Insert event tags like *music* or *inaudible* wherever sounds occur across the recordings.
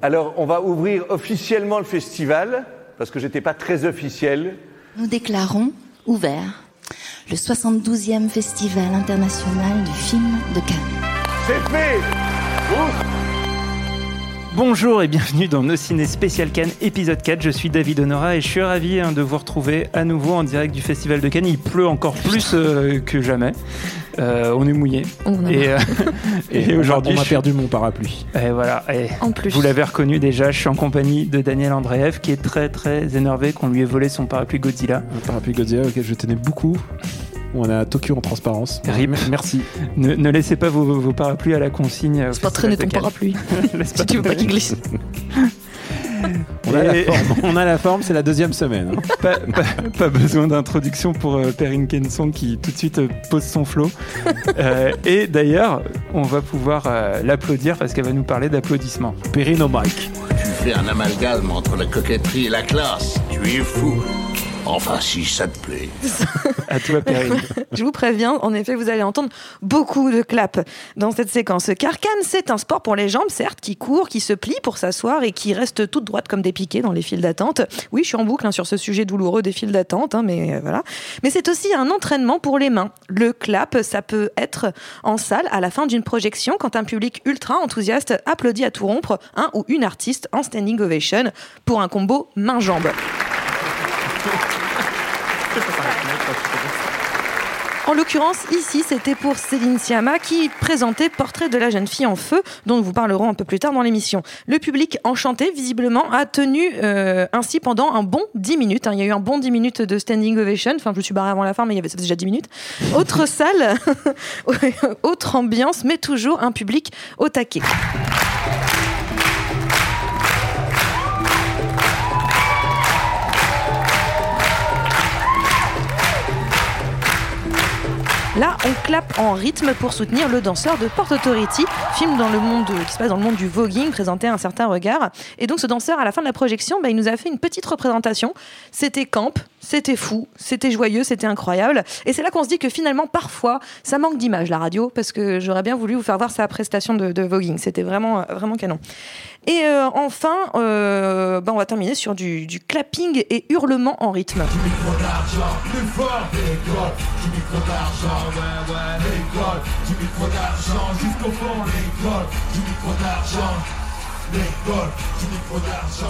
Alors, on va ouvrir officiellement le festival, parce que j'étais pas très officiel. Nous déclarons ouvert le 72e Festival international du film de Cannes. C'est fait Ouf Bonjour et bienvenue dans Nos Ciné Spécial Cannes, épisode 4. Je suis David Honora et je suis ravi hein, de vous retrouver à nouveau en direct du Festival de Cannes. Il pleut encore plus euh, que jamais. Euh, on est mouillé. et, euh, *laughs* et aujourd'hui, on a perdu mon parapluie. Et voilà. Et En plus. Vous l'avez reconnu déjà. Je suis en compagnie de Daniel Andreev qui est très très énervé qu'on lui ait volé son parapluie Godzilla. Un parapluie Godzilla auquel je tenais beaucoup. On est à Tokyo en transparence. Rip. *laughs* Merci. Ne, ne laissez pas vos, vos parapluies à la consigne. C'est pas Festival traîner ton parapluie. *laughs* Si tu veux pas qu'il glisse. On a, la forme. *laughs* On a la forme, c'est la deuxième semaine. hein. pas, pas- pas besoin d'introduction pour euh, Perrine Kenson qui tout de suite euh, pose son flot. *laughs* Euh, et d'ailleurs, on va pouvoir euh, l'applaudir parce qu'elle va nous parler d'applaudissements. Perrine au mic. Tu fais un amalgame entre la coquetterie et la classe. Tu es fou. Enfin, si ça te plaît. *laughs* À toi, Perrine. Je vous préviens, en effet, vous allez entendre beaucoup de claps dans cette séquence. Car Cannes, c'est un sport pour les jambes, certes, qui court, qui se plie pour s'asseoir et qui reste toute droite comme des piquets dans les files d'attente. Oui, je suis en boucle hein, sur ce sujet douloureux des files d'attente, hein, mais euh, voilà. Mais c'est aussi un entraînement pour les mains. Le clap, ça peut être en salle à la fin d'une projection quand un public ultra enthousiaste applaudit à tout rompre un ou une artiste en standing ovation pour un combo main-jambe. En l'occurrence, ici, c'était pour Céline Sciamma qui présentait Portrait de la jeune fille en feu, dont nous vous parlerons un peu plus tard dans l'émission. Le public enchanté, visiblement, a tenu euh, ainsi pendant un bon 10 minutes. hein. Il y a eu un bon 10 minutes de standing ovation. Enfin, je me suis barré avant la fin, mais il y avait ça faisait déjà 10 minutes. Autre *laughs* salle, *laughs* autre ambiance, mais toujours un public au taquet. Là, on clappe en rythme pour soutenir le danseur de Port Authority, film dans le monde qui se passe dans le monde du voguing, présenté un certain regard. Et donc, ce danseur, à la fin de la projection, bah, il nous a fait une petite représentation. C'était camp, c'était fou, c'était joyeux, c'était incroyable. Et c'est là qu'on se dit que finalement, parfois, ça manque d'image la radio, parce que j'aurais bien voulu vous faire voir sa prestation de, voguing. C'était vraiment, euh, vraiment canon. Et euh, enfin, euh, bah, on va terminer sur du, du clapping et hurlement en rythme.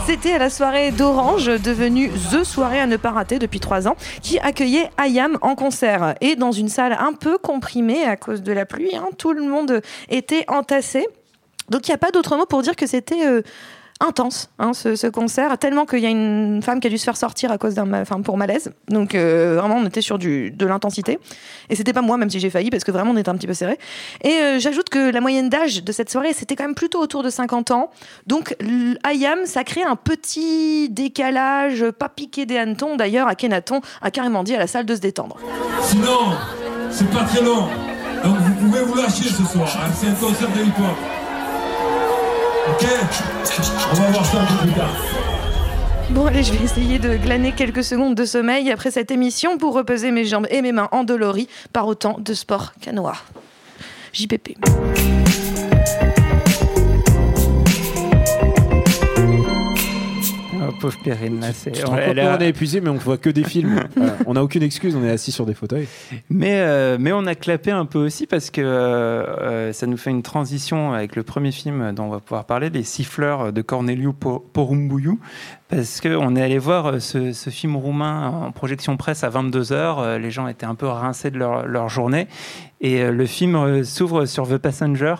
C'était à la soirée d'Orange, devenue The Soirée à ne pas rater depuis trois ans, qui accueillait Ayam en concert. Et dans une salle un peu comprimée à cause de la pluie, hein, tout le monde était entassé. Donc il n'y a pas d'autre mot pour dire que c'était euh, intense hein, ce, ce concert, tellement qu'il y a une femme qui a dû se faire sortir à cause d'un, pour malaise. Donc euh, vraiment on était sur de l'intensité. Et c'était pas moi, même si j'ai failli, parce que vraiment on était un petit peu serré. Et euh, j'ajoute que la moyenne d'âge de cette soirée, c'était quand même plutôt autour de 50 ans. Donc Ayam, ça crée un petit décalage, pas piqué des hannetons. D'ailleurs, Akhenaton a carrément dit à la salle de se détendre. Sinon, c'est pas très long. Donc vous pouvez vous lâcher ce soir. hein. C'est un concert de hip-hop. Ok On va voir un peu plus tard. Bon, allez, je vais essayer de glaner quelques secondes de sommeil après cette émission pour reposer mes jambes et mes mains endolories par autant de sport canois. JPP. Oh, pauvre Perrine, là, c'est. A- on est épuisé, mais on voit que des *laughs* films. Voilà. On n'a aucune excuse, on est assis sur des fauteuils. Mais, euh, mais on a clapé un peu aussi parce que euh, euh, ça nous fait une transition avec le premier film dont on va pouvoir parler, Les Siffleurs de Corneliu Po- Porumboiu. Parce qu'on est allé voir euh, ce, ce film roumain en projection presse à 22h. Les gens étaient un peu rincés de leur, leur journée. Et euh, le film euh, s'ouvre sur The Passenger.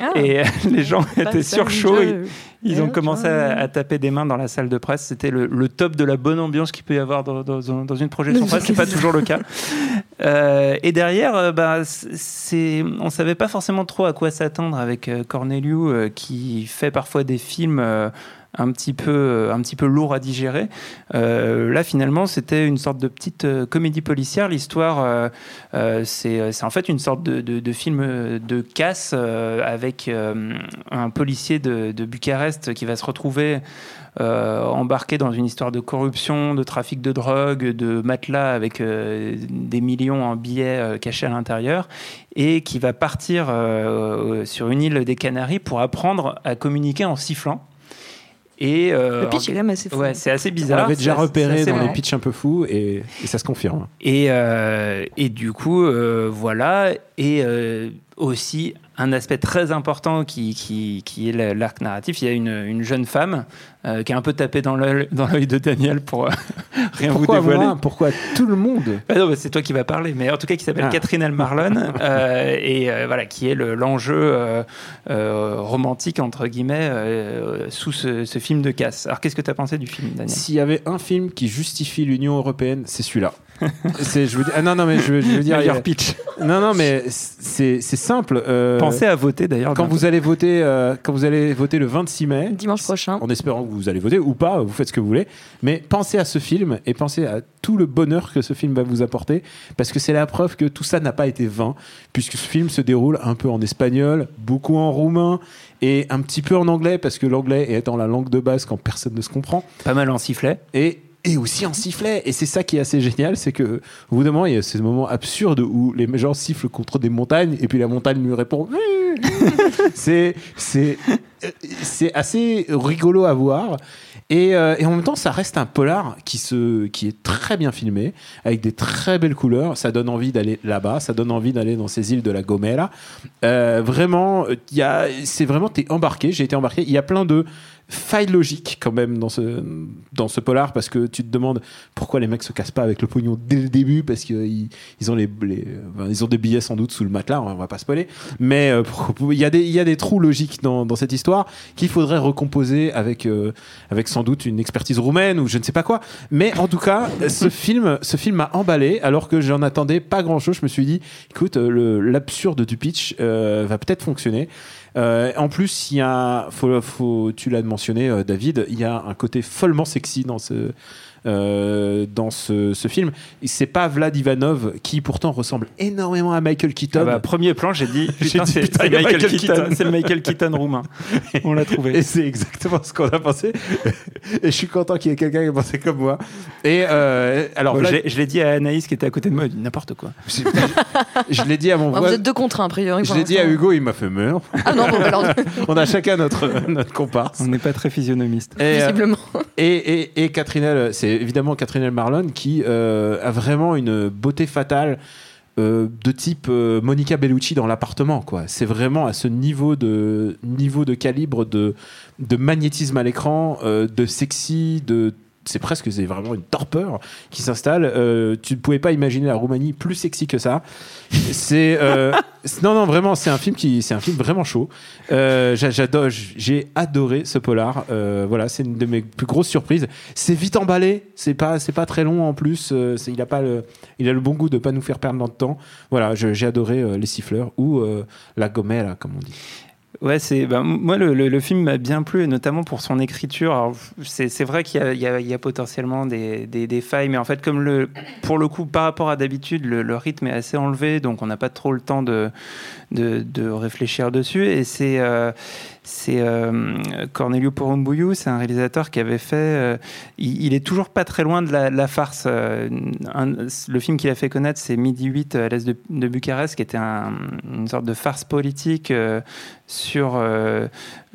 Ah. Et euh, *laughs* les gens étaient surchauds. Ils, ils ont Ouais, commencé à, à taper des mains dans la salle de presse. C'était le, le top de la bonne ambiance qu'il peut y avoir dans, dans- dans une projection *laughs* presse. C'est pas toujours le cas. Euh, et derrière, euh, bah, c'est, on savait pas forcément trop à quoi s'attendre avec euh, Corneliu, euh, qui fait parfois des films. euh, un petit peu euh, un petit peu lourd à digérer. Euh, là finalement c'était une sorte de petite euh, comédie policière. L'histoire c'est en fait une sorte de, film de casse avec un policier de, Bucarest qui va se retrouver embarqué dans une histoire de corruption, de trafic de drogue, de matelas avec des millions en billets cachés à l'intérieur, et qui va partir sur une île des Canaries pour apprendre à communiquer en sifflant. Et euh, Le pitch est quand même assez fou. Ouais, c'est assez On bizarre. l'avait déjà repéré dans les pitchs un peu fous et, et ça se confirme. Et, euh, et du coup, euh, voilà. Et euh, aussi, un aspect très important qui, qui, qui est l'arc narratif, il y a une, une jeune femme euh, qui a un peu tapé dans l'œil de Daniel pour euh, *laughs* rien Pourquoi vous dévoiler. moi Pourquoi tout le monde *laughs* Ah bah, c'est toi qui vas parler, mais en tout cas qui s'appelle Ah. Catherine Elmarlon euh, et euh, voilà qui est le- l'enjeu romantique entre guillemets sous ce, ce film de casse. Alors qu'est-ce que tu as pensé du film, Daniel? S'il y avait un film qui justifie l'Union européenne, c'est celui-là. c'est, je ah non, non, mais je, veux- je veux dire, *laughs* Meilleur pitch. non, non, mais c'est simple. Pensez à voter d'ailleurs. quand vous allez voter, euh, quand vous allez voter le 26 mai, Dimanche prochain. en espérant que vous allez voter ou pas, vous faites ce que vous voulez, mais pensez à ce film et pensez à tout le bonheur que ce film va vous apporter, parce que c'est la preuve que tout ça n'a pas été vain, puisque ce film se déroule un peu en espagnol, beaucoup en roumain et un petit peu en anglais, parce que l'anglais est étant la langue de base quand personne ne se comprend Pas mal en sifflet. et, et aussi en sifflet. Et c'est ça qui est assez génial, c'est que au bout d'un moment, il y a ces moments absurdes où les gens sifflent contre des montagnes et puis la montagne lui répond. *laughs* c'est assez rigolo à voir. Et, euh, et en même temps, ça reste un polar qui, est très bien filmé, avec des très belles couleurs. Ça donne envie d'aller là-bas, ça donne envie d'aller dans ces îles de la Gomera. Euh, vraiment, c'est vraiment, t'es embarqué. J'ai été embarqué. Il y a plein de failles logiques quand même dans ce, dans ce polar parce que tu te demandes pourquoi les mecs se cassent pas avec le pognon dès le début parce qu'ils ils ont les, ont des billets sans doute sous le matelas on va pas spoiler. Mais euh, il y a des y a des trous logiques dans, dans cette histoire qu'il faudrait recomposer avec euh, avec sans doute une expertise roumaine ou je ne sais pas quoi. Mais en tout cas ce film ce film m'a emballé alors que j'en attendais pas grand chose je me suis dit écoute euh, l'absurde du pitch va peut-être fonctionner euh, en plus, il y a, faut, faut, tu l'as mentionné, euh, David, il y a un côté follement sexy dans ce, euh, dans ce, ce film. C'est pas Vlad Ivanov qui pourtant ressemble énormément à Michael Keaton. Ah bah, premier plan, j'ai dit, *laughs* putain, c'est Michael, Michael Keaton, Keaton. c'est le Michael Keaton roumain. *laughs* On l'a trouvé. Et c'est exactement ce qu'on a pensé. Et je suis content qu'il y ait quelqu'un qui a pensé comme moi. Et euh, alors, Bon, Vlad- je l'ai- dit à Anaïs qui était à côté de moi, elle dit n'importe quoi. *laughs* je, je l'ai dit à mon Ah, vous voisin. êtes deux contre un, a priori. Je l'ai dit à. Hugo, il m'a fait meur. Ah non, bon, bah alors, On a chacun notre, notre comparse. On n'est pas très physionomiste. Et, euh, visiblement. Et, et, et Catherine, c'est évidemment Catherine Marlon qui euh, a vraiment une beauté fatale euh, de type euh, Monica Bellucci dans l'appartement. C'est vraiment à ce niveau de, niveau de calibre de, de magnétisme à l'écran, de sexy, de c'est presque c'est vraiment une torpeur qui s'installe. Euh, tu ne pouvais pas imaginer la Roumanie plus sexy que ça. C'est euh, *laughs* non non vraiment c'est un film qui c'est un film vraiment chaud. Euh, j'a- J'adore j'ai adoré ce polar. Voilà c'est une de mes plus grosses surprises. C'est vite emballé. C'est pas c'est pas très long en plus. Il a pas le il a le bon goût de pas nous faire perdre notre temps. Voilà j'ai adoré les siffleurs ou la gomelle comme on dit. Ouais, c'est ben, moi le, film m'a bien plu, notamment pour son écriture. C'est vrai qu'il y, a- potentiellement des, failles, mais en fait, comme le, pour le coup, par rapport à d'habitude, le, rythme est assez enlevé, donc on n'a pas trop le temps de, de, de réfléchir dessus. Et c'est euh, c'est euh, Corneliu Porumboiu, c'est un réalisateur qui avait fait. euh, il, est toujours pas très loin de la, farce. Euh, le film qu'il a fait connaître, c'est Midi 8 à l'est de, Bucarest, qui était un- une sorte de farce politique. sur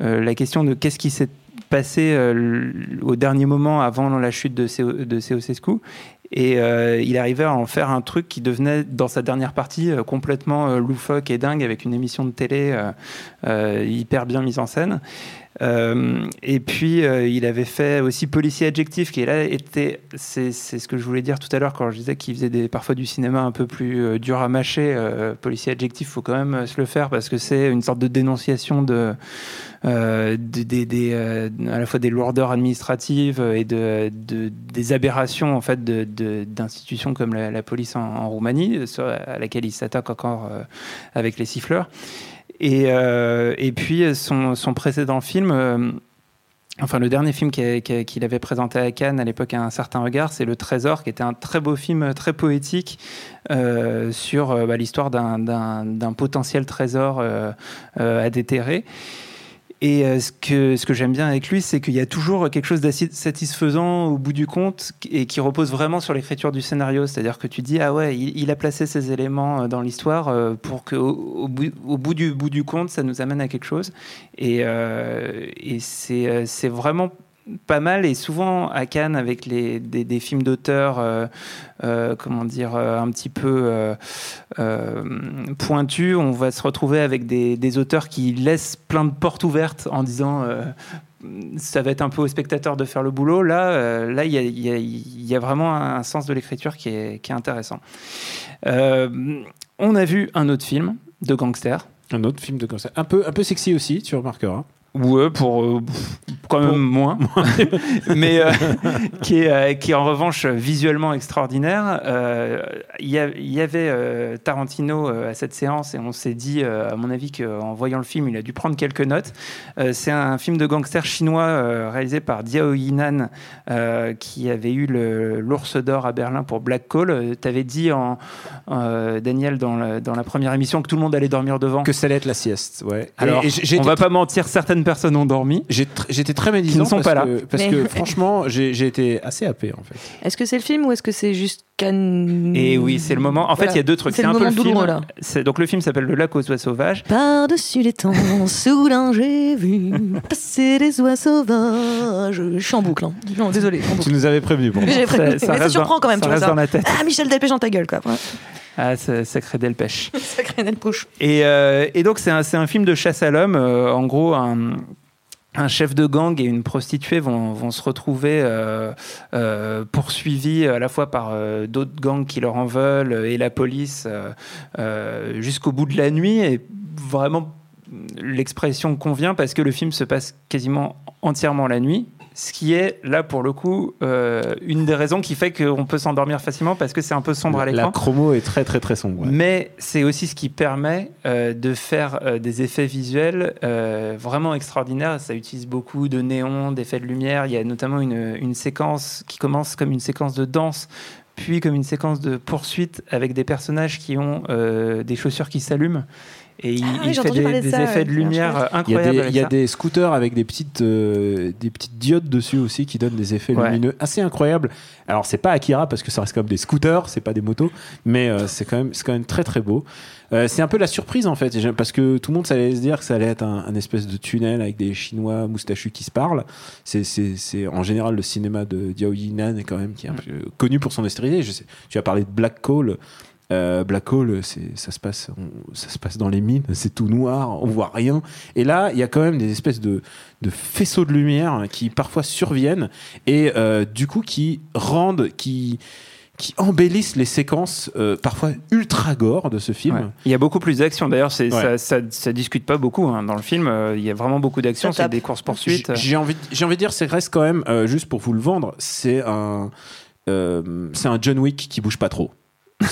la question de qu'est-ce qui s'est passé au dernier moment avant la chute de, CO, de Ceausescu. Et euh, il arrivait à en faire un truc qui devenait, dans sa dernière partie, euh, complètement euh, loufoque et dingue, avec une émission de télé hyper bien mise en scène. Euh, et puis, euh, il avait fait aussi Policier Adjectif, qui là était, c'est ce que je voulais dire tout à l'heure quand je disais qu'il faisait parfois du cinéma un peu plus euh, dur à mâcher. Policier Adjectif, faut quand même se le faire parce que c'est une sorte de dénonciation de, à la fois des lourdeurs administratives et de, de- des aberrations en fait d'institutions comme la, police en, Roumanie, à laquelle il s'attaque encore avec les siffleurs. Et, euh, et puis son, son précédent film, euh, enfin le dernier film qu'il avait présenté à Cannes à l'époque à un certain regard, c'est Le Trésor, qui était un très beau film, très poétique, euh, sur euh, bah, l'histoire d'un- potentiel trésor euh, euh, à déterrer. Et euh, ce que, ce que j'aime bien avec lui, c'est qu'il y a toujours quelque chose d'assez satisfaisant au bout du compte et qui repose vraiment sur l'écriture du scénario. C'est-à-dire que tu dis, ah ouais, il, a placé ces éléments euh, dans l'histoire euh, pour qu'au au bout, du bout du compte, ça nous amène à quelque chose. Et, euh, et c'est vraiment pas mal et souvent à Cannes avec des, films d'auteurs euh, euh, comment dire euh, un petit peu pointus on va se retrouver avec des, auteurs qui laissent plein de portes ouvertes en disant ça va être un peu au spectateur de faire le boulot là là il y a, vraiment un sens de l'écriture qui est, intéressant on a vu un autre film de gangster Un autre film de concert. Un peu, un peu sexy aussi, tu remarqueras. Ouais, pour euh, quand même moins, *laughs* mais euh, *laughs* qui, est, euh, qui est en revanche visuellement extraordinaire. Il y, avait Tarantino à cette séance et on s'est dit, à mon avis, qu'en voyant le film, il a dû prendre quelques notes. C'est un film de gangster chinois réalisé par Diao Yinan qui avait eu l'ours d'or à Berlin pour Black Call. tu avais dit, en, Daniel, dans, le- dans la première émission, que tout le monde allait dormir devant. Que ça allait être la sieste, ouais. Alors, Et- et on va pas mentir, certaines personnes ont dormi. J'étais très médisant Qui ne sont parce pas là. que, parce Mais- que *laughs* franchement, j'ai j'ai été assez happé en fait. Est-ce que c'est le film ou est-ce que c'est juste Et oui, c'est le moment. En fait, il y a deux trucs. C'est un peu le film. douloureux, là. C'est- Donc le film s'appelle Le lac aux oies sauvages. Par-dessus les temps, *laughs* soudain j'ai vu passer des oies sauvages. Je suis en boucle. hein. Non, désolé. en boucle. Tu nous avais prévenu pour Mais j'ai prévenu. Mais ça reste surprend dans- quand même, Ça tu vois reste dans la tête. Ah, Michel Delpech dans ta gueule, quoi. Ouais. Ah, ça, sacré Delpech. *laughs* Sacré Nel Pouche. Et, euh, et donc, c'est un, c'est un film de chasse à l'homme. Euh, en gros, un, un chef de gang et une prostituée vont, se retrouver euh, euh, poursuivis à la fois par euh, d'autres gangs qui leur en veulent et la police jusqu'au bout de la nuit. Et vraiment, l'expression convient parce que le film se passe quasiment entièrement la nuit. Ce qui est, là, pour le coup, euh, une des raisons qui fait qu'on peut s'endormir facilement parce que c'est un peu sombre à La l'écran. chromo est très très très sombre. ouais. Mais c'est aussi ce qui permet euh, de faire euh, des effets visuels vraiment extraordinaires. Ça utilise beaucoup de néons, d'effets de lumière. Il y a notamment une, une séquence qui commence comme une séquence de danse, puis comme une séquence de poursuite avec des personnages qui ont euh, des chaussures qui s'allument. Et il, Ah oui, il fait des, ça, effets ouais. de lumière Il y a, incroyables. des, il y a des scooters avec des petites, euh, des petites diodes dessus aussi qui donnent des effets Ouais. lumineux assez incroyables. Alors c'est pas Akira parce que ça reste comme des scooters, c'est pas des motos, mais euh, c'est quand même c'est quand même très très beau. Euh, c'est un peu la surprise en fait, parce que tout le monde allait se dire que ça allait être un, un espèce de tunnel avec des Chinois moustachus qui se parlent. C'est c'est c'est en général le cinéma de Diao Yinan est quand même qui est un peu connu pour son austérité. Tu as parlé de Black Call. Euh, Black Hole, ça se passe, on- ça se passe dans les mines, c'est tout noir, on voit rien. Et là, il y a quand même des espèces de, de faisceaux de lumière qui parfois surviennent et euh, du coup qui rendent, qui, qui embellissent les séquences euh, parfois ultra gore de ce film. Ouais. Il y a beaucoup plus d'action. D'ailleurs, Ouais. ça, ça, ça discute pas beaucoup hein. dans le film. euh, Il y a vraiment beaucoup d'action. Ça C'est des courses poursuites. J'ai j'ai envie, j'ai envie de dire, c'est reste quand même, euh, juste pour vous le vendre, c'est un, euh, c'est un John Wick qui bouge pas trop. *laughs*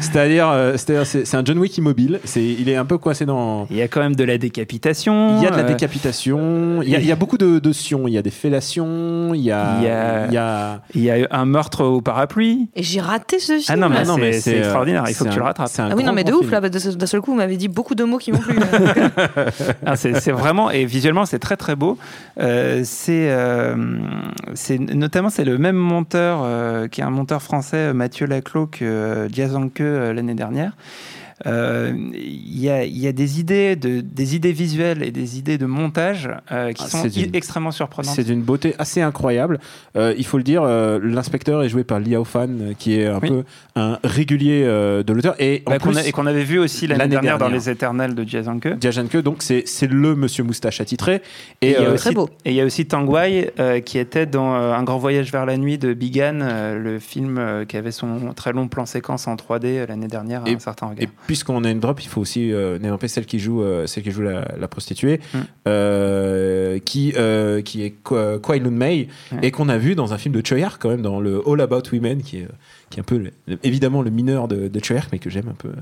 C'est-à-dire, euh, c'est-à-dire, c'est c'est un John Wick immobile. C'est, il est un peu coincé dans. Il y a quand même de la décapitation. Il y a de la euh, décapitation, il y a, il y a beaucoup de, de sions, il y a des fellations, il y a, Il y a- il y a- Il y a un meurtre au parapluie. Et j'ai raté ce film. Ah non, mais Ah non, c'est, mais c'est c'est, euh, extraordinaire. Il faut c'est que tu le rattrapes. c'est un Ah oui, non, mais de grand ouf, film. là, d'un d'un seul coup, vous m'avez dit beaucoup de mots qui m'ont plu. *laughs* *laughs* Ah, c'est, c'est vraiment et visuellement c'est très très beau. Euh, c'est, euh, c'est notamment c'est le même monteur euh, qui est un monteur français, Mathieu Laclos, que euh, Diazanque euh, l'année dernière. Euh, il y, a, il y a des idées, de, des idées visuelles et des idées de montage euh, qui Ah, sont extrêmement surprenantes. C'est d'une beauté assez incroyable. Euh, il faut le dire, euh, l'inspecteur est joué par Liao Fan, qui est un Oui. peu un régulier euh, de l'auteur. Et Bah, qu'on et qu'on avait vu aussi l'année dernière, dans. Les Éternels de Jazanke. Diajanke, donc c'est le monsieur moustache attitré. Et, Et, il y a euh, aussi, Très beau. et il y a aussi Tang Wai euh, qui était dans euh, Un grand voyage vers la nuit de Bigan, euh, le film euh, qui avait son très long plan séquence en 3D euh, l'année dernière à Et- un certain regard. Et puisqu'on a une drop, il faut aussi euh, name celle qui joue, euh, celle qui joue la, la prostituée, Mm. euh, qui, euh, qui est Kwa- Kwai Lun Mei, et qu'on a vu dans un film de Choi quand même, dans le All About Women, qui est, qui est un peu le- le- évidemment le mineur de, de Choi Ark, mais que j'aime un peu, euh,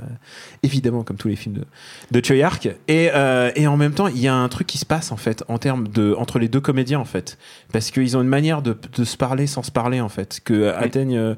évidemment comme tous les films de, de Choi Ark. Et, euh, et en même temps, il y a un truc qui se passe en fait en termes de entre les deux comédiens en fait, parce qu'ils ont une manière de, de se parler sans se parler en fait, que atteignent. euh,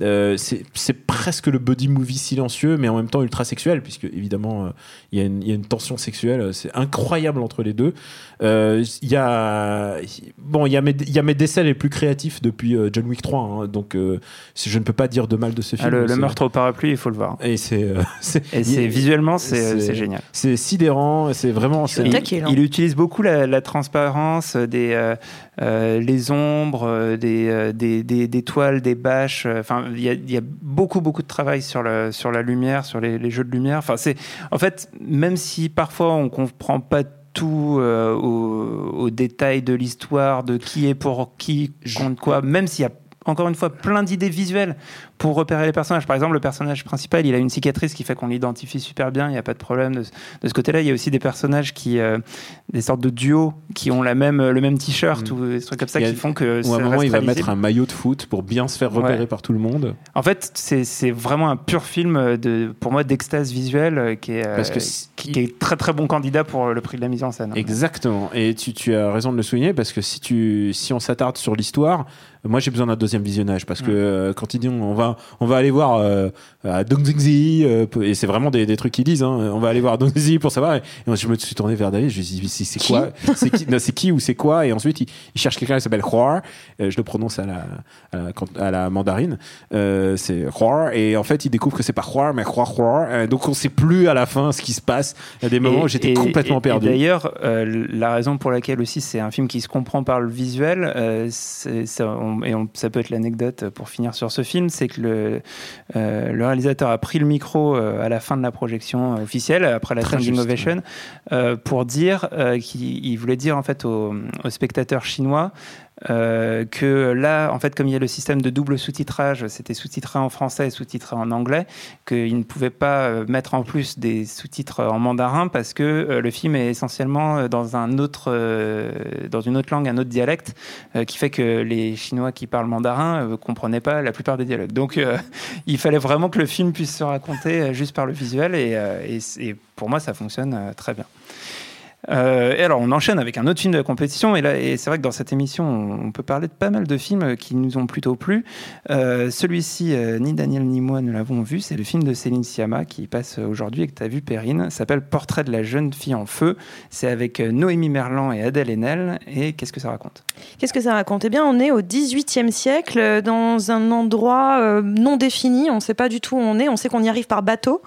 euh, c'est presque le buddy movie silencieux, mais en même temps ultra sexuel, puisque évidemment euh, il y, a une- il y a une tension sexuelle, euh, c'est incroyable entre les deux. Euh, Il y a bon, il y a mes il y a mes décès les plus créatifs depuis euh, John Wick 3, hein, donc euh, je ne peux pas dire de mal de ce Ah, film. le, meurtre au parapluie, il faut le voir. et c'est euh, *laughs* visuellement, c'est génial. c'est sidérant, c'est vraiment Il, taquet, là. il utilise beaucoup la, la transparence, des, euh, euh, les ombres, euh, des, euh, des, des, des toiles, des bâches. euh, Enfin, il y a, il y a beaucoup, beaucoup de travail sur, le, sur la lumière, sur les, les jeux de lumière. Enfin, c'est, en fait, même si parfois on comprend pas tout euh, au, au détail de l'histoire, de qui est pour qui, contre quoi, même s'il y a encore une fois plein d'idées visuelles pour repérer les personnages. Par exemple, le personnage principal, il a une cicatrice qui fait qu'on l'identifie super bien, il n'y a pas de problème de, ce- de ce côté-là. Il y a aussi des personnages qui, euh, des sortes de duos qui ont la même, le même t-shirt Mm. ou des trucs comme ça a- qui font que ou à un moment il va mettre un maillot de foot pour bien se faire repérer Ouais. par tout le monde. En fait, c'est vraiment un pur film de, pour moi d'extase visuelle euh, qui est, euh, Parce que qui, qui est très très bon candidat pour le prix de la mise en scène. Exactement. Et tu, tu as raison de le souligner parce que si, tu, si on s'attarde sur l'histoire, moi j'ai besoin d'un deuxième visionnage parce que euh, quand ils disent on va, on va aller voir euh, à Dongzingzi, euh, et c'est vraiment des, des trucs qu'ils disent, hein, on va aller voir à Dongzingzi pour savoir. Et, je me suis tourné vers David, je lui ai dit c'est quoi? C'est qui, non, c'est qui ou c'est quoi? Et ensuite il, il cherche quelqu'un qui s'appelle Huar, euh, je le prononce à la, à la, quand- à la mandarine, euh, c'est Huar, et en fait il découvre que c'est pas Huar mais Huar Huar, donc on sait plus à la fin ce qui se passe. Il y a des moments où j'étais complètement perdu. D'ailleurs, la raison pour laquelle aussi c'est un film qui se comprend par le visuel, c'est- ça, on- et on- ça peut être l'anecdote pour finir sur ce film, c'est que le, euh, le réalisateur a pris le micro euh, à la fin de la projection euh, officielle, après la Très standing juste, ovation, euh, pour dire qu'il il voulait dire en fait aux, aux spectateurs chinois euh, que là, en fait, comme il y a le système de double sous-titrage, c'était sous-titré en français et sous-titré en anglais, qu'il ne pouvait pas euh, mettre en plus des sous-titres en mandarin parce que euh, le film est essentiellement dans un autre, dans une autre langue, un autre dialecte, qui fait que les Chinois qui parlent mandarin ne comprenaient pas la plupart des dialogues. Donc, *laughs* il fallait vraiment que le film puisse se raconter juste par le visuel et, pour moi, ça fonctionne très bien. Euh, et alors, on enchaîne avec un autre film de la compétition. Et c'est vrai que dans cette émission, on, peut parler de pas mal de films qui nous ont plutôt plu. Euh, Celui-ci, euh, ni Daniel ni moi ne l'avons vu. C'est le film de Céline Sciamma qui passe aujourd'hui et que tu as vu, Perrine. S'appelle Portrait de la jeune fille en feu. C'est avec euh, Noémie Merlan et Adèle Haenel. Et qu'est-ce que ça raconte? Qu'est-ce que ça raconte? Eh bien, on est au XVIIIe siècle, euh, dans un endroit euh, non défini. On ne sait pas du tout où on est. On sait qu'on y arrive par bateau.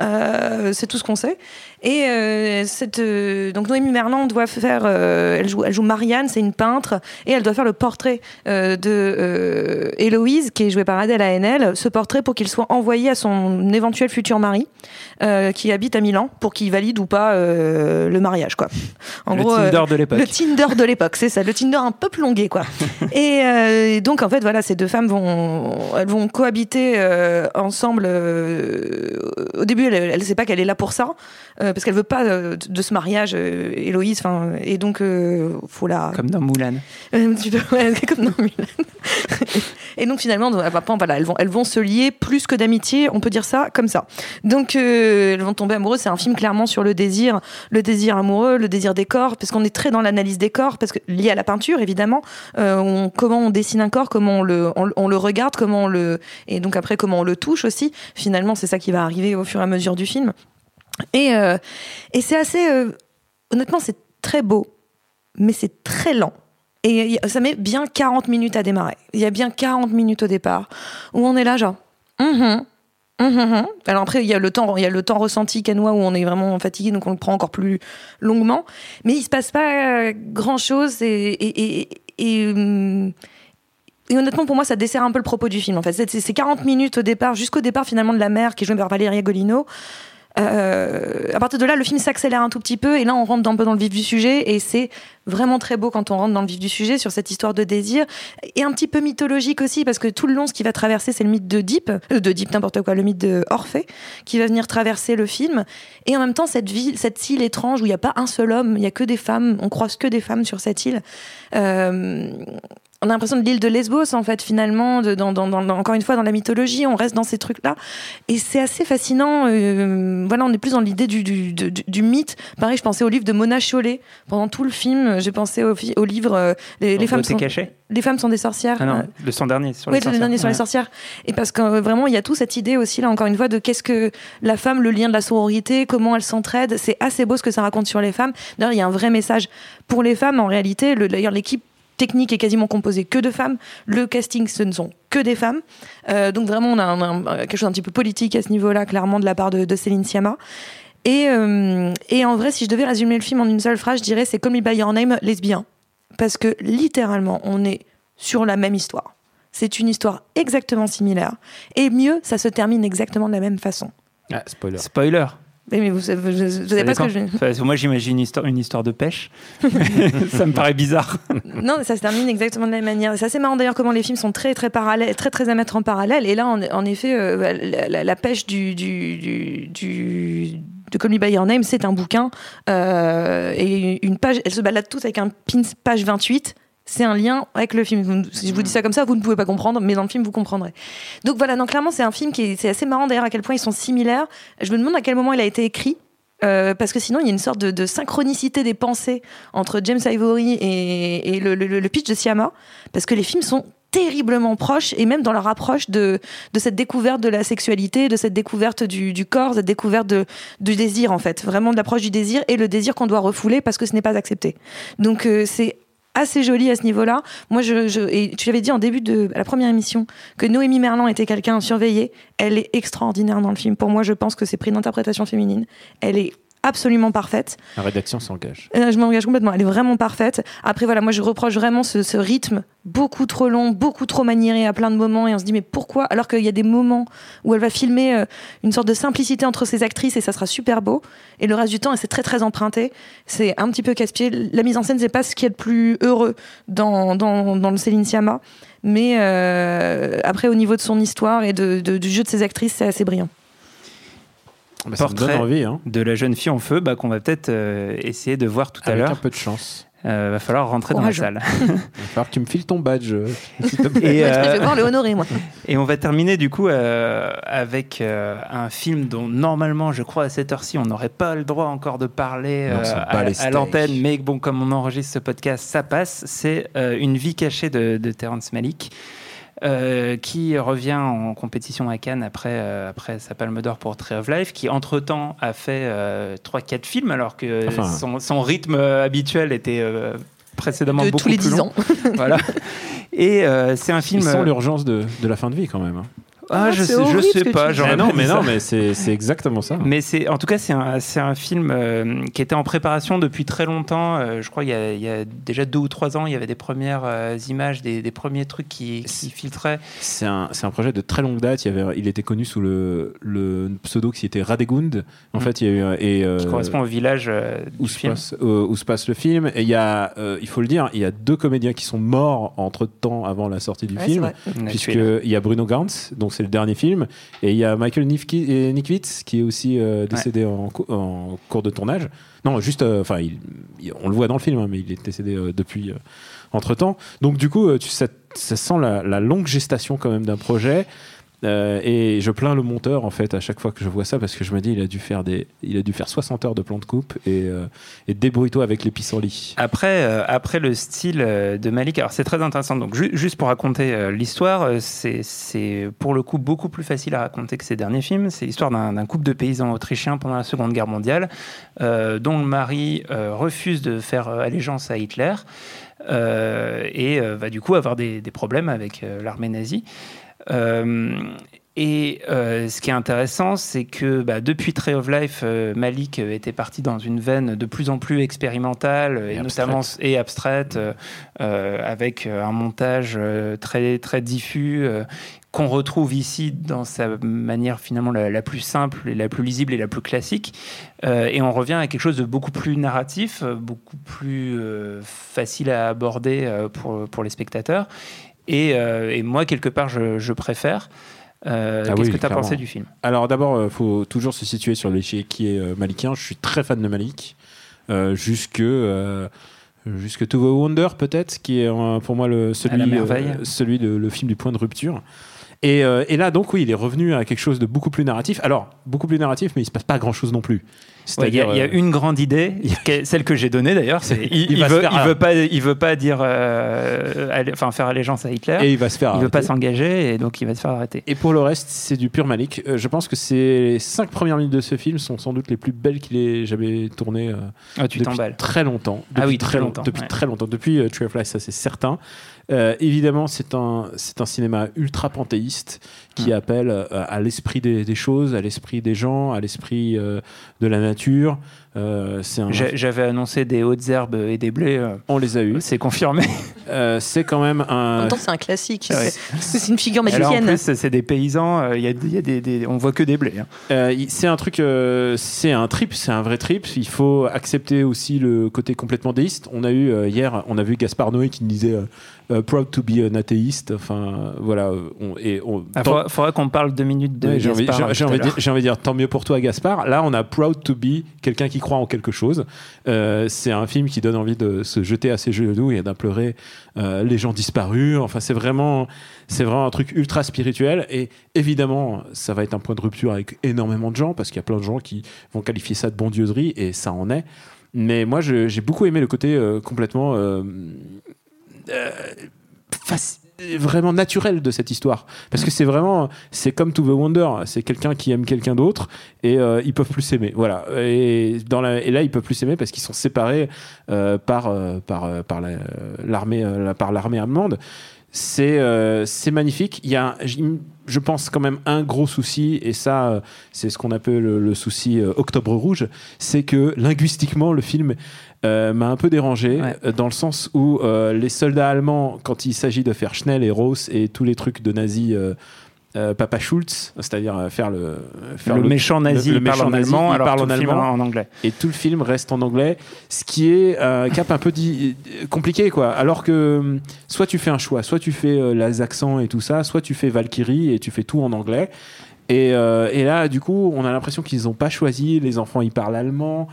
Euh, c'est tout ce qu'on sait. Et euh, cette, euh, donc Noémie Merlan doit faire, euh, elle, joue, elle joue Marianne, c'est une peintre, et elle doit faire le portrait euh, de euh, Héloïse, qui est jouée par Adèle Haenel, ce portrait pour qu'il soit envoyé à son éventuel futur mari, euh, qui habite à Milan, pour qu'il valide ou pas euh, le mariage. Quoi. En Le gros, euh, Tinder de l'époque. le Tinder de l'époque, c'est ça, le Tinder un peu plongué, quoi. *laughs* et euh, donc, en fait, voilà, ces deux femmes vont, elles vont cohabiter euh, ensemble. euh, au début, elle ne sait pas qu'elle est là pour ça, euh, parce qu'elle veut pas euh, de ce mariage, euh, Héloïse. Enfin, et donc, euh, faut la. Comme dans Moulin. *laughs* Comme dans Mulan. *laughs* et donc finalement, voilà, elles vont, elles vont se lier plus que d'amitié, on peut dire ça comme ça. Donc euh, elles vont tomber amoureuses. C'est un film clairement sur le désir, le désir amoureux, le désir des corps, parce qu'on est très dans l'analyse des corps, parce que lié à la peinture évidemment, euh, on- comment on dessine un corps, comment on le, on, on le regarde, comment on le, et donc après comment on le touche aussi. Finalement, c'est ça qui va arriver au fur et à mesure du film. Et, euh, et c'est assez, euh, honnêtement, c'est très beau, mais c'est très lent. Et ça met bien 40 minutes à démarrer. Il y a bien 40 minutes au départ où on est là, genre, hum. Alors après, il y a le temps, il y a le temps ressenti canois où on est vraiment fatigué, donc on le prend encore plus longuement. Mais il se passe pas grand chose et, honnêtement, pour moi, ça dessert un peu le propos du film. En fait, c'est c'est 40 minutes au départ, jusqu'au départ finalement de la mère qui est jouée par Valéria Golino. Euh, à partir de là, le film s'accélère un tout petit peu et là, on rentre un peu dans le vif du sujet et c'est vraiment très beau quand on rentre dans le vif du sujet sur cette histoire de désir. Et un petit peu mythologique aussi parce que tout le long, ce qui va traverser, c'est le mythe Deep, euh, de Deep n'importe quoi, le mythe de Orphée qui va venir traverser le film. Et en même temps cette ville, cette île étrange où il n'y a pas un seul homme, il n'y a que des femmes, on croise que des femmes sur cette île. Euh, on a l'impression de l'île de Lesbos en fait finalement encore une fois dans la mythologie on reste dans ces trucs là et c'est assez fascinant euh, voilà on est plus dans l'idée du, du mythe. Pareil je pensais au livre de Mona Chollet pendant tout le film j'ai pensé au, livre euh, les, les femmes sont, les femmes sont des sorcières Ah non, Euh, le son dernier sur oui, les le sorcières. dernier sur les sorcières. Et parce que euh, vraiment, il y a tout cette idée aussi, là, encore une fois, de qu'est-ce que la femme, le lien de la sororité, comment elles s'entraident. C'est assez beau ce que ça raconte sur les femmes. D'ailleurs, il y a un vrai message pour les femmes. En réalité, le- d'ailleurs, l'équipe technique est quasiment composée que de femmes. Le casting, ce ne sont que des femmes. Euh, donc vraiment, on a, un- un- quelque chose d'un petit peu politique à ce niveau-là, clairement, de la part de, de Céline Sciamma. Et, euh, et en vrai, si je devais résumer le film en une seule phrase, je dirais c'est Call Me By Your Name, lesbien. Parce que littéralement, on est sur la même histoire. C'est une histoire exactement similaire. Et mieux, ça se termine exactement de la même façon. Ah, spoiler. Spoiler. Mais, mais vous, Ça savez pas ce que je. Enfin, moi, j'imagine une histoire, une histoire de pêche. *laughs* ça me paraît bizarre. *laughs* Non, ça se termine exactement de la même manière. C'est assez marrant d'ailleurs comment les films sont très très parallèles, très très à mettre en parallèle. Et là, en, en effet, euh, bah, la, la- la pêche du, du, du, du- de Call Me By Your Name, c'est un bouquin euh, et une page. Elle se balade toute avec un pins page 28. C'est un lien avec le film. Si je vous dis ça comme ça, vous ne pouvez pas comprendre, mais dans le film, vous comprendrez. Donc voilà, donc clairement, c'est un film qui est, assez marrant d'ailleurs à quel point ils sont similaires. Je me demande à quel moment il a été écrit. euh, parce que sinon, il y a une sorte de, synchronicité des pensées entre James Ivory et, le, pitch de Siama, parce que les films sont terriblement proches, et même dans leur approche de, cette découverte de la sexualité, de cette découverte du, du corps, cette découverte du désir, en fait. Vraiment de l'approche du désir et le désir qu'on doit refouler parce que ce n'est pas accepté. Donc, euh, c'est assez joli à ce niveau-là. Moi, je, je- et tu l'avais dit en début de la première émission que Noémie Merlan était quelqu'un à surveiller. Elle est extraordinaire dans le film. Pour moi, je pense que c'est pris d'interprétation féminine. Elle est absolument parfaite. La rédaction s'engage. Euh, je m'engage complètement. Elle est vraiment parfaite. Après, voilà, moi, je reproche vraiment ce, ce rythme beaucoup trop long, beaucoup trop maniéré à plein de moments. Et on se dit, mais pourquoi? Alors qu'il y a des moments où elle va filmer euh, une sorte de simplicité entre ses actrices et ça sera super beau. Et le reste du temps, c'est très, très emprunté. C'est un petit peu casse-pied. La mise en scène, c'est pas ce qui est le plus heureux dans, dans, dans le Céline Sciamma. Mais euh, après, au niveau de son histoire et de, de- du jeu de ses actrices, c'est assez brillant. Bah, ça me donne Portrait envie, hein. de la jeune fille en feu bah, qu'on va peut-être euh, essayer de voir tout à Avec un l'heure. peu de chance. Euh, va falloir rentrer Courage. dans la salle. *laughs* *laughs* Il va falloir que tu me files ton badge. euh, s'il te plaît. Et, Ouais, je euh, vais voir le honorer, moi. *laughs* Et on va terminer du coup euh, avec euh, un film dont normalement, je crois à cette heure-ci, on n'aurait pas le droit encore de parler Non, euh, à, l'antenne, mais bon, comme on enregistre ce podcast, ça passe. C'est euh, Une vie cachée de, de Terrence Malick. Euh, qui revient en compétition à Cannes après, euh, après sa palme d'or pour Tree of Life, qui entre-temps a fait 3-4 films, alors que Enfin. son, son rythme euh, habituel était euh, précédemment De beaucoup tous les plus 10 long. ans. *laughs* voilà. Et euh, c'est un film... Ils sont l'urgence de, de la fin de vie quand même. hein. Ah, Ah, je sais, je pas. j'aurais Ah non, pas mais non, mais c'est c'est exactement ça. Mais c'est, en tout cas, c'est un, c'est un film euh, qui était en préparation depuis très longtemps. Euh, je crois qu'il y, a, il y a déjà deux ou trois ans, il y avait des premières euh, images, des, des premiers trucs qui, qui filtraient. C'est un, c'est un projet de très longue date. Il, y avait, il était connu sous le, le pseudo qui était Radegund. En Mm. fait, il y a eu et euh, qui correspond au village euh, où du se, film. passe, euh, où se passe le film. Et il y a, euh, il faut le dire, il y a deux comédiens qui sont morts entre temps avant la sortie du Ouais, film. là. Puisqu'il y a Bruno Gantz, donc c'est le dernier film, et il y a Michael Nikwitz, qui est aussi euh, décédé en, cou- en cours de tournage. Non, juste, euh, enfin, on le voit dans le film, hein, mais il est décédé euh, depuis entre temps. Donc, du coup, tu, ça, ça sent la, la longue gestation quand même d'un projet. Euh, et je plains le monteur en fait à chaque fois que je vois ça parce que je me dis il a dû faire des il a dû faire 60 heures de plan de coupe et, euh, et débrouille-toi avec les pissenlits. Après, euh, après le style euh, de Malik, alors c'est très intéressant. Donc ju- juste pour raconter l'histoire, c'est pour le coup beaucoup plus facile à raconter que ces derniers films. C'est l'histoire d'un couple de paysans autrichiens pendant la Seconde Guerre mondiale, dont le mari refuse de faire allégeance à Hitler et va du coup avoir des, des problèmes avec l'armée nazie. Euh, Et euh, ce qui est intéressant, c'est que bah, depuis Tree of Life, euh, Malik était parti dans une veine de plus en plus expérimentale et, Et notamment et abstraite, euh, euh, avec un montage très très diffus qu'on retrouve ici dans sa manière finalement la, la plus simple et la plus lisible et la plus classique. Euh, et on revient à quelque chose de beaucoup plus narratif, beaucoup plus euh, facile à aborder euh, pour pour les spectateurs. Et, euh, et moi quelque part, je, je préfère. Euh, Ah Qu'est-ce oui, que tu as clairement. pensé du film? Alors d'abord, il faut toujours se situer sur l'échiquier euh, malikien. Je suis très fan de Malik. Euh, jusque, euh, jusque To the Wonder, peut-être, qui est euh, pour moi le, celui, euh, celui de le film du point de rupture. Et, euh, et là, donc, oui, il est revenu à quelque chose de beaucoup plus narratif. Alors, beaucoup plus narratif, mais il se passe pas grand-chose non plus. Ouais, Il y, a- il y a euh, une grande idée, celle que j'ai donnée d'ailleurs. c'est *laughs* Il, Il veut, faire- il veut pas, il veut pas dire, euh, aller- enfin faire allégeance à Hitler. et il va se faire. il veut pas s'engager et donc il va se faire arrêter. Et pour le reste, c'est du pur Malik. Euh, je pense que ces les cinq premières minutes de ce film sont sans doute les plus belles qu'il ait jamais tournées euh, Ah, tu depuis très longtemps. Ah Depuis oui, très très long- longtemps, Depuis ouais. très longtemps. Depuis euh, Tree of Life, ça c'est certain. Euh, évidemment, c'est un, c'est un cinéma ultra panthéiste qui Mm. appelle euh, à l'esprit des, des choses, à l'esprit des gens, à l'esprit euh, de la nature. Euh, c'est un- J'ai- J'avais annoncé des hautes herbes et des blés. euh, on les a eus. C'est confirmé. Euh, c'est quand même En un. même temps, c'est un classique. Ouais. C'est une figure Alors, en magicienne. plus, c'est des paysans. euh, Il y a, il y a des, des- on voit que des blés. hein. Euh, c'est un truc, euh, c'est un trip, c'est un vrai trip. Il faut accepter aussi le côté complètement déiste. On a eu euh, hier, on a vu Gaspard Noé qui nous disait proud to be an atheist. Enfin, voilà. euh, on- et on, Ah, tant- faudra, qu'on parle deux minutes de Ouais, j'ai envie, j'ai- de dire, j'ai envie de dire tant mieux pour toi Gaspard. Là, on a proud to be quelqu'un qui croit en quelque chose. Euh, c'est un film qui donne envie de se jeter à ses genoux et d'implorer euh, les gens disparus. Enfin, c'est vraiment, c'est vraiment un truc ultra spirituel. Et évidemment, ça va être un point de rupture avec énormément de gens parce qu'il y a plein de gens qui vont qualifier ça de bondieuserie et ça en est. Mais moi, je- j'ai beaucoup aimé le côté euh, complètement euh, euh, vraiment naturel de cette histoire. Parce que c'est vraiment c'est comme To the Wonder. C'est quelqu'un qui aime quelqu'un d'autre et euh, ils peuvent plus s'aimer. Voilà. Et dans et là ils peuvent plus s'aimer parce qu'ils sont séparés euh, par euh, par euh, par la- l'armée euh, la- par l'armée allemande. C'est euh, c'est magnifique. Il y a je pense quand même un gros souci et ça euh, c'est ce qu'on appelle le, souci euh, Octobre Rouge c'est que linguistiquement le film euh, m'a un peu dérangé Ouais. euh, dans le sens où euh, les soldats allemands, quand il s'agit de faire Schnell et Ross et tous les trucs de nazis, euh, euh, Papa Schultz, c'est-à-dire euh, faire le faire le méchant nazi, le- le il parle méchant en nazi, allemand, il alors parle tout en le film allemand en anglais. et tout le film reste en anglais, ce qui est un cap un peu compliqué quoi. Alors que hum, soit tu fais un choix, soit tu fais euh, les accents et tout ça, soit tu fais Valkyrie et tu fais tout en anglais. Et, euh, et là, du coup, on a l'impression qu'ils n'ont pas choisi. Les enfants, ils parlent allemand.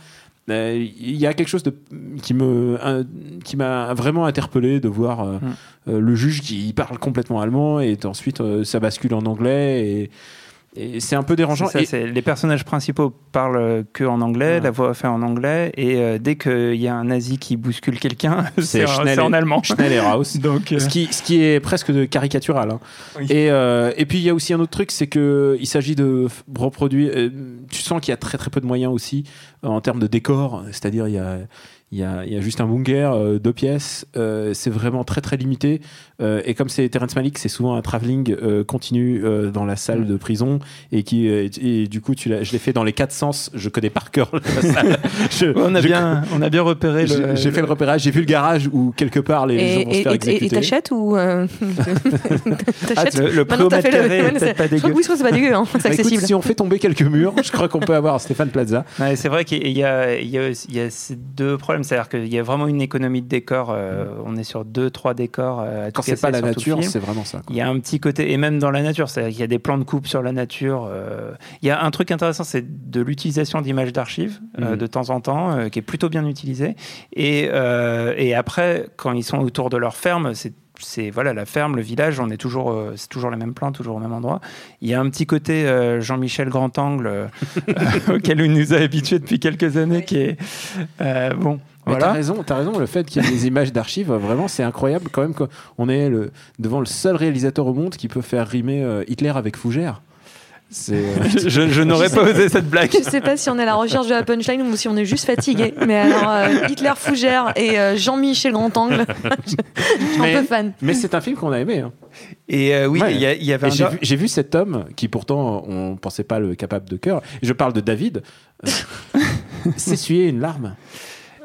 Euh, Il y a quelque chose de, qui me un- qui m'a vraiment interpellé de voir euh, Mm. euh, le juge qui parle complètement allemand et ensuite euh, ça bascule en anglais et c'est un peu dérangeant. Ça, Et- les personnages principaux parlent que en anglais, Ouais. la voix est faite en anglais, et euh, dès qu'il y a un nazi qui bouscule quelqu'un, *laughs* c'est en- allemand. Schnell et Raus. *laughs* Donc, euh, Ce qui, ce qui est presque de caricatural. hein. Oui. Et, euh, et puis il y a aussi un autre truc, c'est que il s'agit de reproduire. euh, tu sens qu'il y a très très peu de moyens aussi en termes de décor. C'est-à-dire il y a il y, a, y a juste un bunker, euh, deux pièces. euh, c'est vraiment très très limité. Euh, et comme c'est Terrence Malick, c'est souvent un travelling euh, continu euh, dans la salle de prison et qui euh, et, du coup tu l'as- je l'ai fait dans les quatre sens. Je connais par cœur *laughs* la salle. Je- on, a je- bien, on a bien repéré j'ai fait le repérage, j'ai vu le garage où quelque part les gens Et vont se et- faire et- et exécuter. t'achètes ou euh, *laughs* t'achètes le, le prix au mètre fait le- carré est peut-être c'est- pas Je crois dégueu. que oui, je crois que c'est pas dégueu, hein, *laughs* c'est Bah, écoute, si on fait tomber quelques murs, je crois qu'on peut avoir Stéphane Plaza. Ouais, c'est vrai qu'il y a, y, a, y a ces deux problèmes. C'est-à-dire qu'il y a vraiment une économie de décors. euh, on est sur deux, trois décors. euh, Quand c'est pas la nature, c'est vraiment ça. Il y a un petit côté, et même dans la nature, c'est-à-dire qu'il y a des plans de coupe sur la nature. euh, il y a un truc intéressant, c'est de l'utilisation d'images d'archives euh, Mhm. de temps en temps, qui est plutôt bien utilisée. Et, et après, quand ils sont autour de leur ferme, c'est c'est voilà la ferme, le village, on est toujours, euh, c'est toujours les mêmes plans, toujours au même endroit. Il y a un petit côté euh, Jean-Michel Grand Angle euh, *laughs* auquel il nous a habitués depuis quelques années, qui est euh, bon. Mais t'as Voilà. raison, t'as raison. Le fait qu'il y ait des images d'archives, vraiment, c'est incroyable quand même. qu'on est le, devant le seul réalisateur au monde qui peut faire rimer euh, Hitler avec Fougère. C'est euh, *laughs* Je, je n'aurais pas osé cette blague. Je sais pas si on est à la recherche de la punchline ou si on est juste fatigué. Mais alors, euh, Hitler Fougère et euh, Jean-Michel Grand-Angle, *laughs* je suis un peu fan. mais c'est un film qu'on a aimé. hein. Et euh, oui, Ouais. il y, y avait. J'ai vu, j'ai vu cet homme qui pourtant on pensait pas le capable de cœur. Je parle de David. *laughs* S'essuyer une larme.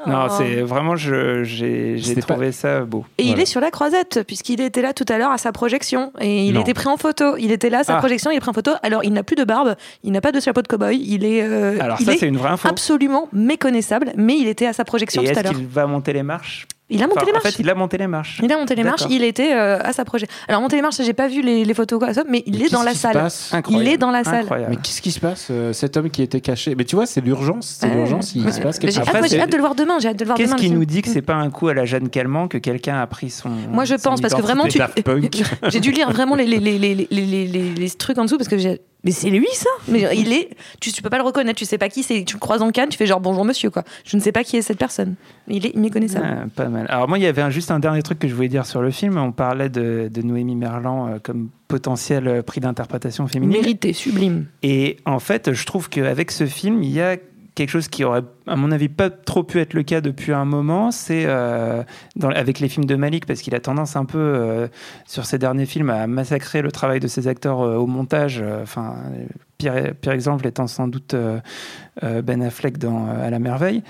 Non, c'est vraiment, je- j'ai pas- trouvé ça beau. Et il est sur la croisette, puisqu'il était là tout à l'heure à sa projection. Et il Non. était pris en photo. Il était là à sa Ah. projection, il est pris en photo. Alors, il n'a plus de barbe, il n'a pas de chapeau de cow-boy. Il est, euh, Alors il ça, est c'est une vraie info. absolument méconnaissable, mais il était à sa projection Et tout à est-ce l'heure. qu'il va monter les marches? Il a monté Enfin, les marches. En fait, il a monté les marches. Il a monté les marches, il était euh, à sa projection. Alors, monter les marches, j'ai pas vu les, les photos, mais il Mais est dans qu'est-ce la qui se salle. passe Incroyable. Il est dans la salle. Incroyable. Mais qu'est-ce qui se passe euh, Cet homme qui était caché? Mais tu vois, c'est l'urgence. C'est Ouais. l'urgence. Il se passe quelque J'ai chose. j'ai c'est- hâte de le voir demain. J'ai hâte de le voir Qu'est-ce demain. qui nous dit que c'est *laughs* pas un coup à la Jeanne Calment que quelqu'un a pris son. Moi, je son pense, parce que vraiment, tu-. *laughs* J'ai dû lire vraiment les, les, les, les, les, les, les- les trucs en dessous parce que j'ai. Mais c'est lui ça Mais il est. Tu, tu peux pas le reconnaître, tu sais pas qui c'est. Tu le croises en canne, tu fais genre bonjour monsieur quoi. Je ne sais pas qui est cette personne. Il est méconnaissable. Ah, pas mal. Alors moi, il y avait un- juste un dernier truc que je voulais dire sur le film. On parlait de, de Noémie Merlan euh, comme potentiel euh, prix d'interprétation féminine. Mérité, sublime. Et en fait, je trouve qu'avec ce film, il y a quelque chose qui aurait, à mon avis, pas trop pu être le cas depuis un moment. C'est euh, avec les films de Malik, parce qu'il a tendance un peu, euh, sur ses derniers films, à massacrer le travail de ses acteurs euh, au montage. Enfin, pire, pire exemple étant sans doute euh, euh, Ben Affleck dans euh, À la merveille.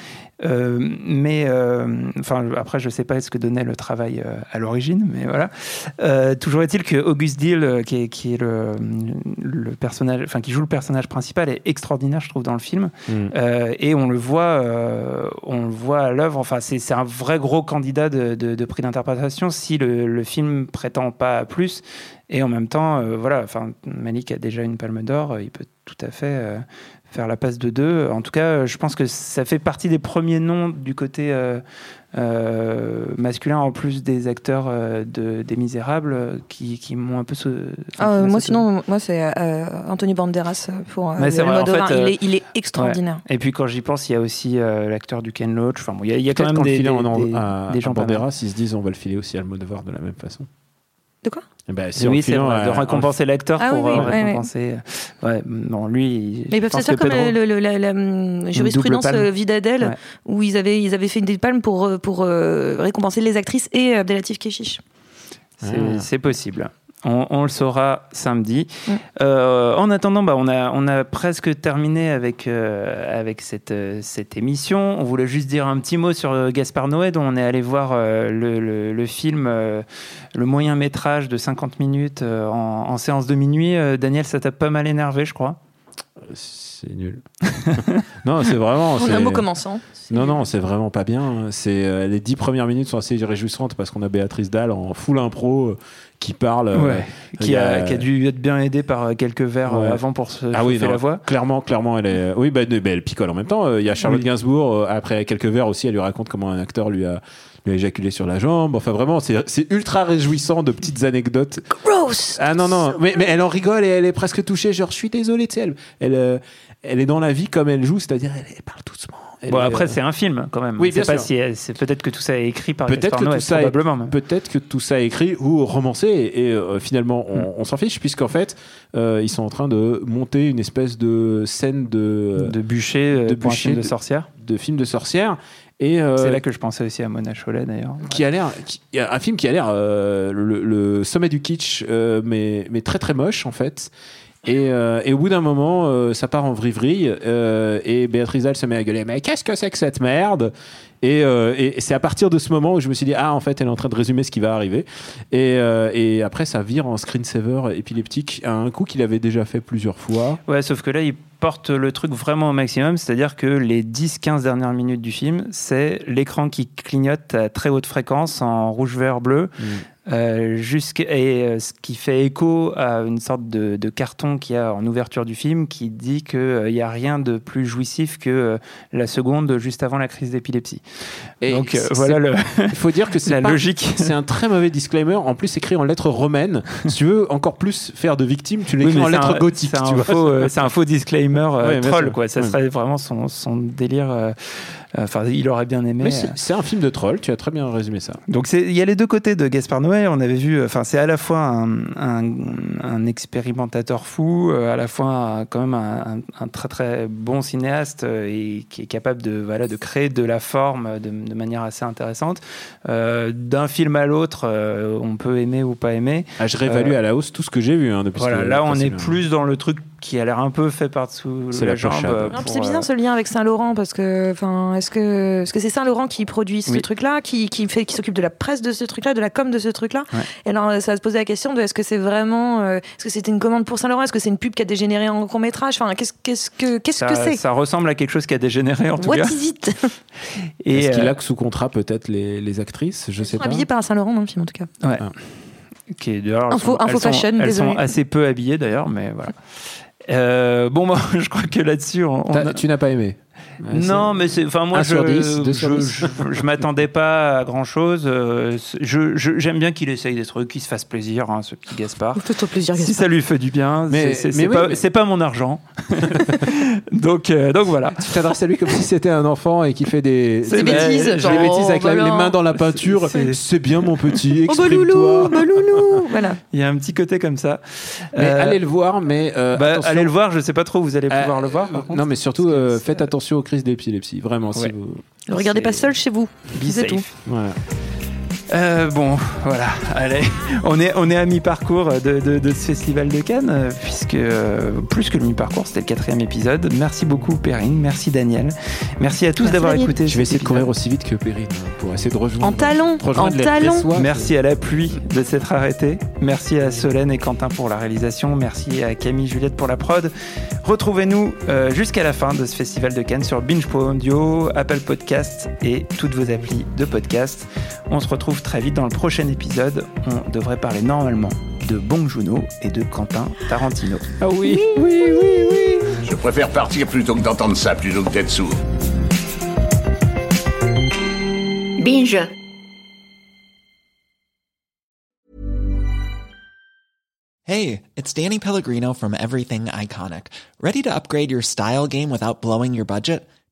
Mais enfin, après, je sais pas ce que donnait le travail à l'origine, mais voilà. Toujours est-il que Auguste Dill, euh, qui est, qui est le, le personnage, enfin qui joue le personnage principal, est extraordinaire, je trouve, dans le film. Mm. Et on le voit, on le voit à l'œuvre. Enfin, c'est c'est un vrai gros candidat de, de- de prix d'interprétation si le, le film prétend pas à plus. Et en même temps, euh, voilà. Enfin, Malik a déjà une Palme d'Or. euh, Il peut tout à fait euh, faire la passe de deux. En tout cas, euh, je pense que ça fait partie des premiers noms du côté euh, euh, masculin, en plus des acteurs euh, de, des Misérables, qui, qui m'ont un peu. Ah, moi sauté. sinon, moi c'est euh, Anthony Banderas pour euh, le vrai, en Almodovar. fait, il, est, il est extraordinaire. Et puis quand j'y pense, il y a aussi euh, l'acteur du Ken Loach. Enfin, bon, il y a, il y a quand même qu'en le des, des, en- des- à, des à gens. Banderas, ils se disent on va le filer aussi à Almodovar de la même façon. De quoi si en oui, c'est vrai, de en- récompenser l'acteur Ah pour oui, euh, oui, ouais, récompenser. Ouais, non, lui. Mais ils peuvent se faire comme Pedro- le- le- la, la, hum, jurisprudence euh, Vidadel, Ouais. où ils avaient, ils avaient fait une des palmes pour, euh, pour euh, récompenser les actrices et Abdelatif Keshish. C'est Ah. c'est possible. On, on le saura samedi. Mm. Euh, en attendant, bah, on, a, on a presque terminé avec, euh, avec cette, euh, cette émission. On voulait juste dire un petit mot sur euh, Gaspard Noé, dont on est allé voir euh, le, le- le film, euh, le moyen métrage de 50 minutes euh, en, en séance de minuit. Euh, Daniel, ça t'a pas mal énervé, je crois? C'est nul. *laughs* non, c'est vraiment. On a c'est- un mot commençant. Non, non, c'est vraiment pas bien. C'est euh, les dix premières minutes sont assez réjouissantes parce qu'on a Béatrice Dalle en full impro euh, qui parle. euh, Qui, a, qui a dû être bien aidé par quelques verres Ouais. euh, avant pour se Ah oui, non, la voix. Clairement, clairement, elle est. Oui, bah, bah, elle picole en même temps. Euh, Il y a Charlotte Oui. Gainsbourg. euh, après quelques verres aussi, elle lui raconte comment un acteur lui a, lui a éjaculé sur la jambe. Enfin, vraiment, c'est c'est ultra réjouissant de petites anecdotes. Gross Ah non, non, mais, mais elle en rigole et elle est presque touchée. Genre, je suis désolé, tu sais, elle, elle, elle est dans la vie comme elle joue, c'est-à-dire elle, parle doucement. Elle Bon, après, euh, c'est un film quand même. Oui, bien pas sûr. si c'est peut-être que tout ça est écrit par Peut-être que tout ça est-. Peut-être que tout ça est écrit ou romancé et, et, euh, finalement on, Hmm. on s'en fiche puisqu'en fait euh, ils sont en train de monter une espèce de scène de, de bûcher euh, de bûcher film de de- sorcière. de film de sorcière euh, C'est là que je pensais aussi à Mona Chollet d'ailleurs. qui a l'air un film qui a l'air euh, le, le sommet du kitsch euh, mais mais très très moche en fait et, euh, et au bout d'un moment, euh, ça part en vrille euh, et Béatrice Dalle se met à gueuler Mais qu'est-ce que c'est que cette merde? Et, et c'est à partir de ce moment où je me suis dit Ah, en fait, elle est en train de résumer ce qui va arriver. Et, et après, ça vire en screensaver épileptique à un coup qu'il avait déjà fait plusieurs fois. Ouais, sauf que là, il porte le truc vraiment au maximum, c'est-à-dire que les 10-15 dernières minutes du film, c'est l'écran qui clignote à très haute fréquence en rouge, vert, bleu, euh, jusqu'à- et euh, ce qui fait écho à une sorte de, de carton qu'il y a en ouverture du film qui dit qu'il n'y a rien de plus jouissif que euh, la seconde juste avant la crise d'épilepsie. Et Donc euh, voilà le, *laughs* Il faut dire que *laughs* c'est la pas- logique. C'est un très mauvais disclaimer, en plus écrit en lettres romaines. *laughs* si tu veux encore plus faire de victime, tu l'écris Oui, en lettres un- gothiques. C'est un, euh, c'est un faux disclaimer euh, Ouais, troll, quoi. Ça Ouais. serait vraiment son, son délire. Enfin, il aurait bien aimé. Euh, c'est un film de troll, tu as très bien résumé ça. donc il y a les deux côtés de Gaspard Noé. On avait vu, enfin c'est à la fois un, un- un expérimentateur fou, euh, à la fois un- quand même un, très très bon cinéaste euh, et qui est capable de voilà de créer de la forme de, de manière assez intéressante. Euh, D'un film à l'autre, on peut aimer ou pas aimer. Ah, je réévalue Euh, à la hausse tout ce que j'ai vu hein, depuis. Voilà, là on est plus dans le truc qui a l'air un peu fait par-dessous C'est la, la jambe. euh, c'est euh, bizarre ce lien avec Saint-Laurent parce que, enfin, est-ce que est-ce que c'est Saint-Laurent qui produit ce Oui. truc-là, qui, qui fait, qui s'occupe de la presse de ce truc-là, de la com de ce truc-là? Ouais. Et alors, ça va se poser la question de est-ce que c'est vraiment, euh, est-ce que c'était une commande pour Saint-Laurent, est-ce que c'est une pub qui a dégénéré en court métrage? Enfin, qu'est-ce que qu'est-ce ça, que c'est? ça ressemble à quelque chose qui a dégénéré en tout What cas. is it? *laughs* Et, Est-ce qu'il euh, a sous contrat peut-être les, les actrices? Je sais pas. Habillé par Saint-Laurent dans le film en tout cas. Ouais. Ah. Qui est- d'ailleurs, elles Info- sont- info elles sont- fashion, elles désolé. sont assez peu habillées d'ailleurs, mais voilà. *laughs* Euh, bon, *laughs* moi, je crois que là-dessus, on, a- Tu n'as pas aimé Ouais, non, mais c'est, enfin, moi, je, sur dix, deux sur je, dix. je, je m'attendais pas à grand chose. je, je- j'aime bien qu'il essaye des trucs, qu'il se fasse plaisir, hein, ce petit Gaspard. Fais-toi plaisir, Si Gaspard. ça lui fait du bien, Mais- c'est, c'est- mais c'est oui, pas, mais- c'est pas mon argent. *laughs* donc, euh, donc voilà. Tu t'adresses à lui comme si c'était un enfant et qui fait des, Des bêtises. des bêtises avec la- bah les mains dans la peinture. C'est- C'est bien mon petit, Oh bah loulou, bah loulou, voilà. Il y a un petit côté comme ça. Mais Euh, allez le voir, mais euh, bah, attention. allez le voir, je sais pas trop, vous allez pouvoir Euh, le voir. par contre. Non, mais surtout, euh, faites attention aux crises d'épilepsie, vraiment. Si Ouais. vous... Ne regardez pas C'est- seul chez vous. C'est tout. voilà. Euh, bon, voilà, allez, on est, on est à mi-parcours de, de- de ce festival de Cannes, euh, puisque euh, plus que le mi-parcours, c'était le quatrième épisode. Merci beaucoup Perrine, merci Daniel, merci à tous d'avoir écouté. Je vais essayer de courir aussi vite que Perrine hein, pour essayer de rejoindre. En talons, rejoindre en talons. Merci à la pluie de s'être arrêté. Merci à Solène et Quentin pour la réalisation. Merci à Camille Juliette pour la prod. Retrouvez-nous euh, jusqu'à la fin de ce festival de Cannes sur Binge.audio, Apple Podcast et toutes vos applis de podcast. On se retrouve très vite dans le prochain épisode. On devrait parler normalement de Bong Joon-ho et de Quentin Tarantino. Ah oui. Je préfère partir plutôt que d'entendre ça, plutôt que d'être sourd. Binge. Hey, it's Danny Pellegrino from Everything Iconic. Ready to upgrade your style game without blowing your budget?